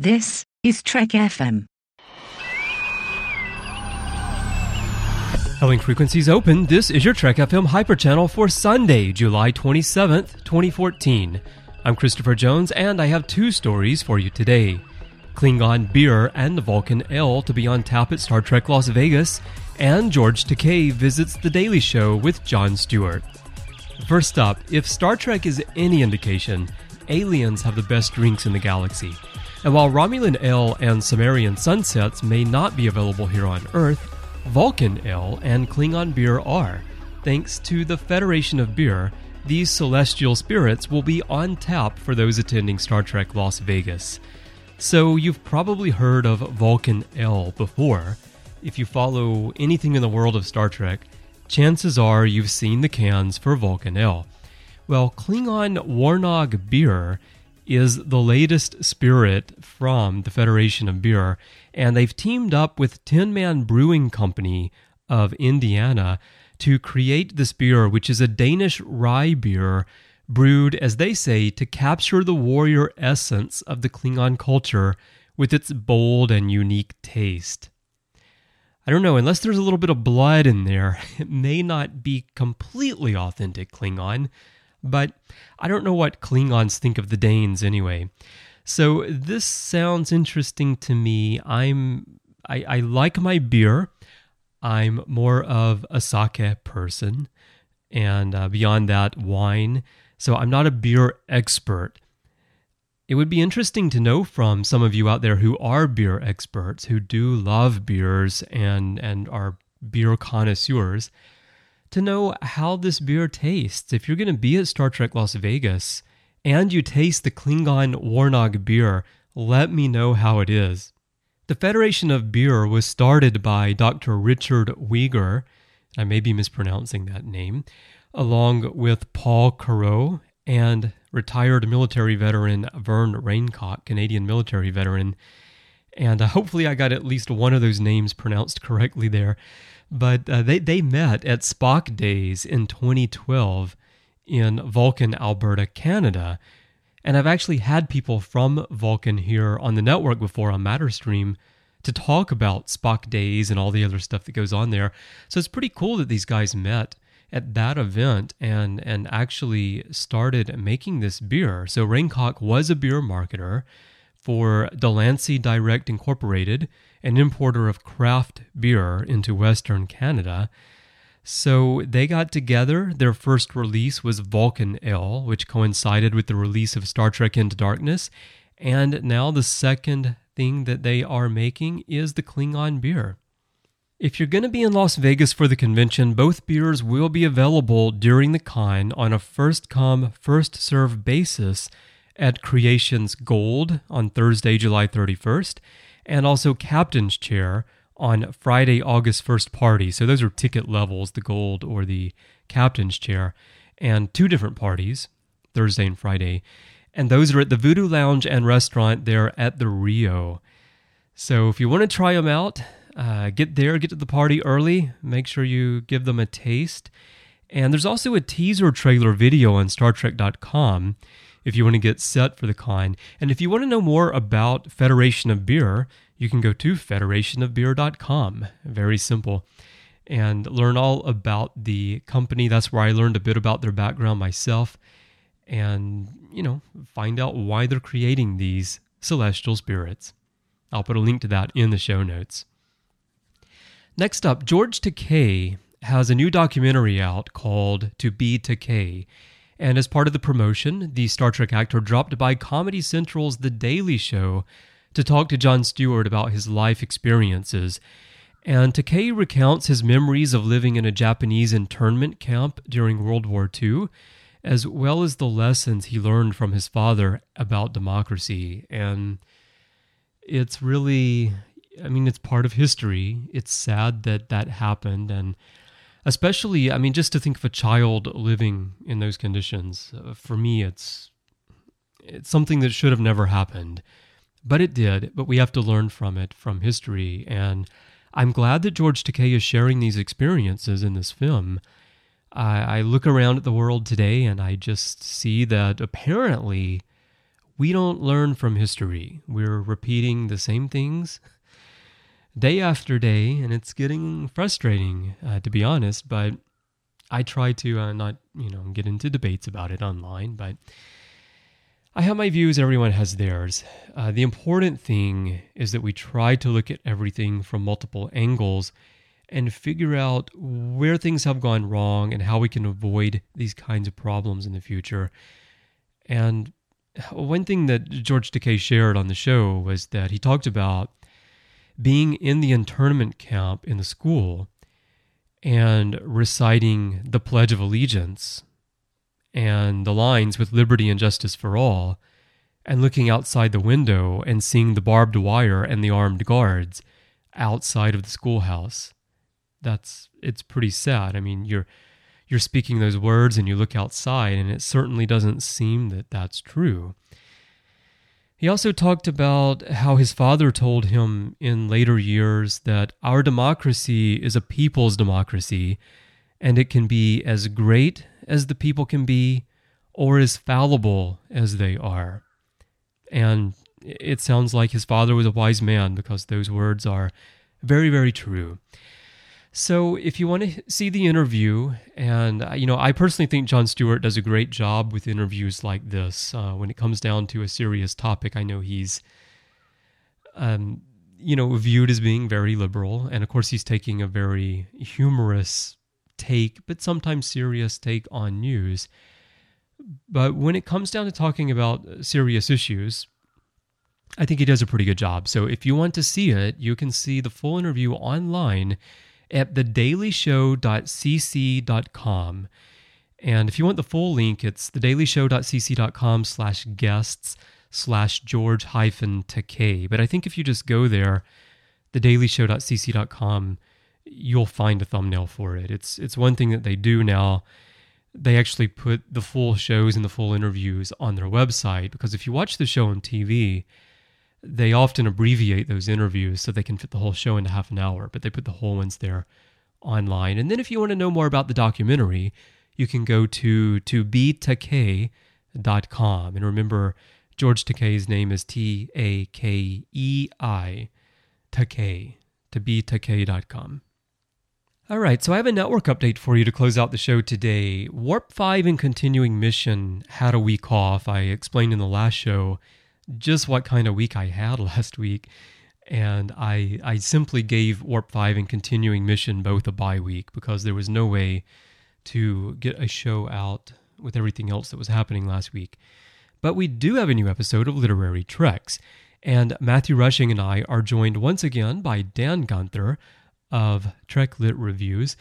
This is Trek FM. Hailing frequencies open. This is your Trek FM Hyper Channel for Sunday, July 27th, 2014. I'm Christopher Jones, and I have two stories for you today. Klingon beer and the Vulcan Ale to be on tap at Star Trek Las Vegas, and George Takei visits The Daily Show with Jon Stewart. First up, if Star Trek is any indication, aliens have the best drinks in the galaxy. And while Romulan Ale and Samarian Sunsets may not be available here on Earth, Vulcan Ale and Klingon beer are. Thanks to the Federation of Beer, these celestial spirits will be on tap for those attending Star Trek Las Vegas. So, you've probably heard of Vulcan Ale before. If you follow anything in the world of Star Trek, chances are you've seen the cans for Vulcan Ale. Well, Klingon Warnog beer is the latest spirit from the Federation of Beer, and they've teamed up with Tin Man Brewing Company of Indiana to create this beer, which is a Danish rye beer brewed, as they say, to capture the warrior essence of the Klingon culture with its bold and unique taste. I don't know, unless there's a little bit of blood in there, it may not be completely authentic Klingon. But I don't know what Klingons think of the Danes anyway. So this sounds interesting to me. I'm I, I like my beer. I'm more of a sake person, and uh, beyond that, wine. So I'm not a beer expert. It would be interesting to know from some of you out there who are beer experts, who do love beers and and are beer connoisseurs to know how this beer tastes. If you're going to be at Star Trek Las Vegas and you taste the Klingon Warnog beer, let me know how it is. The Federation of Beer was started by Dr. Richard Weger, I may be mispronouncing that name, along with Paul Carew and retired military veteran Vern Raincock, Canadian military veteran. And uh, hopefully, I got at least one of those names pronounced correctly there. But uh, they, they met at Spock Days in 2012 in Vulcan, Alberta, Canada. And I've actually had people from Vulcan here on the network before on Matterstream to talk about Spock Days and all the other stuff that goes on there. So it's pretty cool that these guys met at that event and and actually started making this beer. So Raincock was a beer marketer for Delancey Direct Incorporated, an importer of craft beer into Western Canada. So they got together. Their first release was Vulcan Ale, which coincided with the release of Star Trek Into Darkness. And now the second thing that they are making is the Klingon beer. If you're going to be in Las Vegas for the convention, both beers will be available during the con on a first come, first serve basis at Creations Gold on Thursday, July 31st and also captain's chair on Friday, August 1st party. So those are ticket levels, the gold or the captain's chair, and two different parties, Thursday and Friday. And those are at the Voodoo Lounge and Restaurant there at the Rio. So if you want to try them out, uh, get there, get to the party early, make sure you give them a taste. And there's also a teaser trailer video on StarTrek.com if you want to get set for the con. And if you want to know more about Federation of Beer, you can go to federationofbeer.com. Very simple. And learn all about the company. That's where I learned a bit about their background myself. And, you know, find out why they're creating these celestial spirits. I'll put a link to that in the show notes. Next up, George Takei has a new documentary out called To Be Takei. And as part of the promotion, the Star Trek actor dropped by Comedy Central's The Daily Show to talk to Jon Stewart about his life experiences. And Takei recounts his memories of living in a Japanese internment camp during World War II, as well as the lessons he learned from his father about democracy. And it's really, I mean, it's part of history. It's sad that that happened. And especially i mean just to think of a child living in those conditions uh, for me it's it's something that should have never happened but it did but we have to learn from it from history and i'm glad that george takei is sharing these experiences in this film I, I look around at the world today and i just see that apparently we don't learn from history. We're repeating the same things day after day, and it's getting frustrating, uh, to be honest. But I try to uh, not, you know, get into debates about it online, but I have my views, everyone has theirs. Uh, the important thing is that we try to look at everything from multiple angles and figure out where things have gone wrong and how we can avoid these kinds of problems in the future. And one thing that George Takei shared on the show was that he talked about being in the internment camp in the school and reciting the Pledge of Allegiance and the lines with liberty and justice for all, and looking outside the window and seeing the barbed wire and the armed guards outside of the schoolhouse. That's it's pretty sad. I mean, you're you're speaking those words and you look outside and it certainly doesn't seem that that's true. He also talked about how his father told him in later years that our democracy is a people's democracy and it can be as great as the people can be or as fallible as they are. And it sounds like his father was a wise man because those words are very, very true. So, if you want to see the interview, and uh, you know, I personally think Jon Stewart does a great job with interviews like this. Uh, when it comes down to a serious topic, I know he's, um, you know, viewed as being very liberal, and of course, he's taking a very humorous take, but sometimes serious take on news. But when it comes down to talking about serious issues, I think he does a pretty good job. So, if you want to see it, you can see the full interview online at thedailyshow.cc.com. And if you want the full link, it's thedailyshow.cc.com slash guests slash George hyphen Takei. But I think if you just go there, thedailyshow.cc.com, you'll find a thumbnail for it. It's it's one thing that they do now. They actually put the full shows and the full interviews on their website because if you watch the show on TV, they often abbreviate those interviews so they can fit the whole show into half an hour, but they put the whole ones there online. And then if you want to know more about the documentary, you can go to to betakei.com. And remember, George Takei's name is T A K E I, Takei, to betakei.com. All right, so I have a network update for you to close out the show today. Warp 5 and continuing mission had a week off. I explained in the last show just what kind of week I had last week. And I, I simply gave Warp 5 and Continuing Mission both a bye week because there was no way to get a show out with everything else that was happening last week. But we do have a new episode of Literary Treks. And Matthew Rushing and I are joined once again by Dan Gunther of Trek Lit Reviews.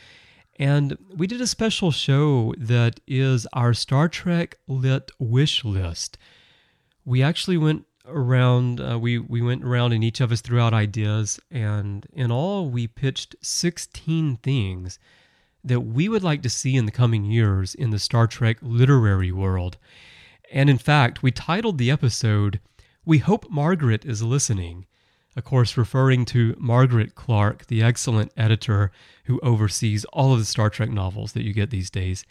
And we did a special show that is our Star Trek Lit wish list we actually went around uh, we we went around and each of us threw out ideas and in all we pitched 16 things that we would like to see in the coming years in the Star Trek literary world. And in fact, we titled the episode We Hope Margaret is Listening. Of course, referring to Margaret Clark, the excellent editor who oversees all of the Star Trek novels that you get these days.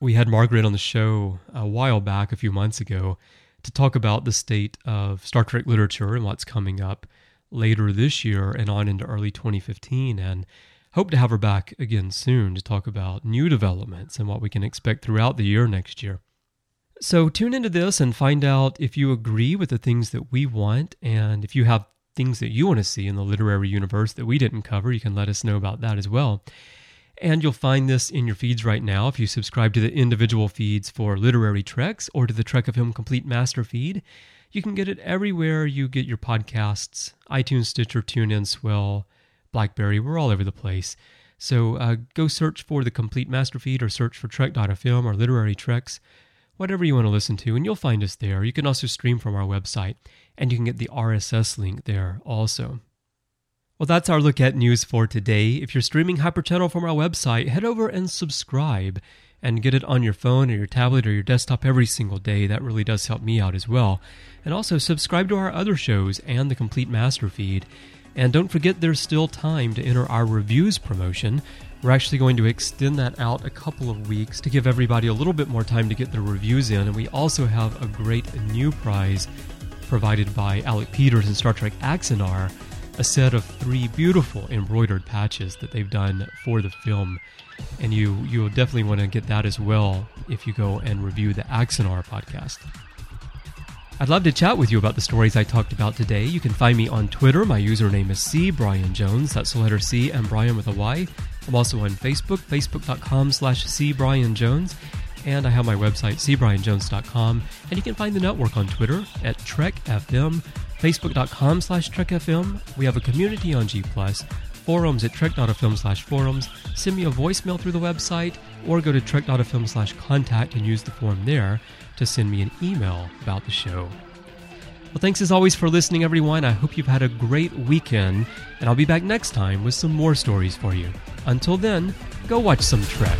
We had Margaret on the show a while back, a few months ago, to talk about the state of Star Trek literature and what's coming up later this year and on into early 2015. And hope to have her back again soon to talk about new developments and what we can expect throughout the year next year. So tune into this and find out if you agree with the things that we want and if you have things that you want to see in the literary universe that we didn't cover, you can let us know about that as well. And you'll find this in your feeds right now if you subscribe to the individual feeds for Literary Treks or to the Trek FM Complete Master feed. You can get it everywhere you get your podcasts iTunes, Stitcher, TuneIn, Swell, Blackberry. We're all over the place. So uh, go search for the Complete Master feed or search for Trek.fm or Literary Treks, whatever you want to listen to, and you'll find us there. You can also stream from our website, and you can get the RSS link there also. Well, that's our look at news for today. If you're streaming Hyperchannel from our website, head over and subscribe and get it on your phone or your tablet or your desktop every single day. That really does help me out as well. And also subscribe to our other shows and the complete master feed. And don't forget, there's still time to enter our reviews promotion. We're actually going to extend that out a couple of weeks to give everybody a little bit more time to get their reviews in. And we also have a great new prize provided by Alec Peters and Star Trek Axanar a set of three beautiful embroidered patches that they've done for the film. And you you will definitely want to get that as well if you go and review the Axanar podcast. I'd love to chat with you about the stories I talked about today. You can find me on Twitter. My username is C Brian Jones. That's the letter C and Brian with a Y. I'm also on Facebook, facebook.com slash C Brian Jones. And I have my website, cbrianjones.com. And you can find the network on Twitter at Trek FM, facebook.com slash trekfm. We have a community on G+, forums at trek.fm slash forums. Send me a voicemail through the website or go to trek.fm slash contact and use the form there to send me an email about the show. Well, thanks as always for listening, everyone. I hope you've had a great weekend, and I'll be back next time with some more stories for you. Until then, go watch some Trek.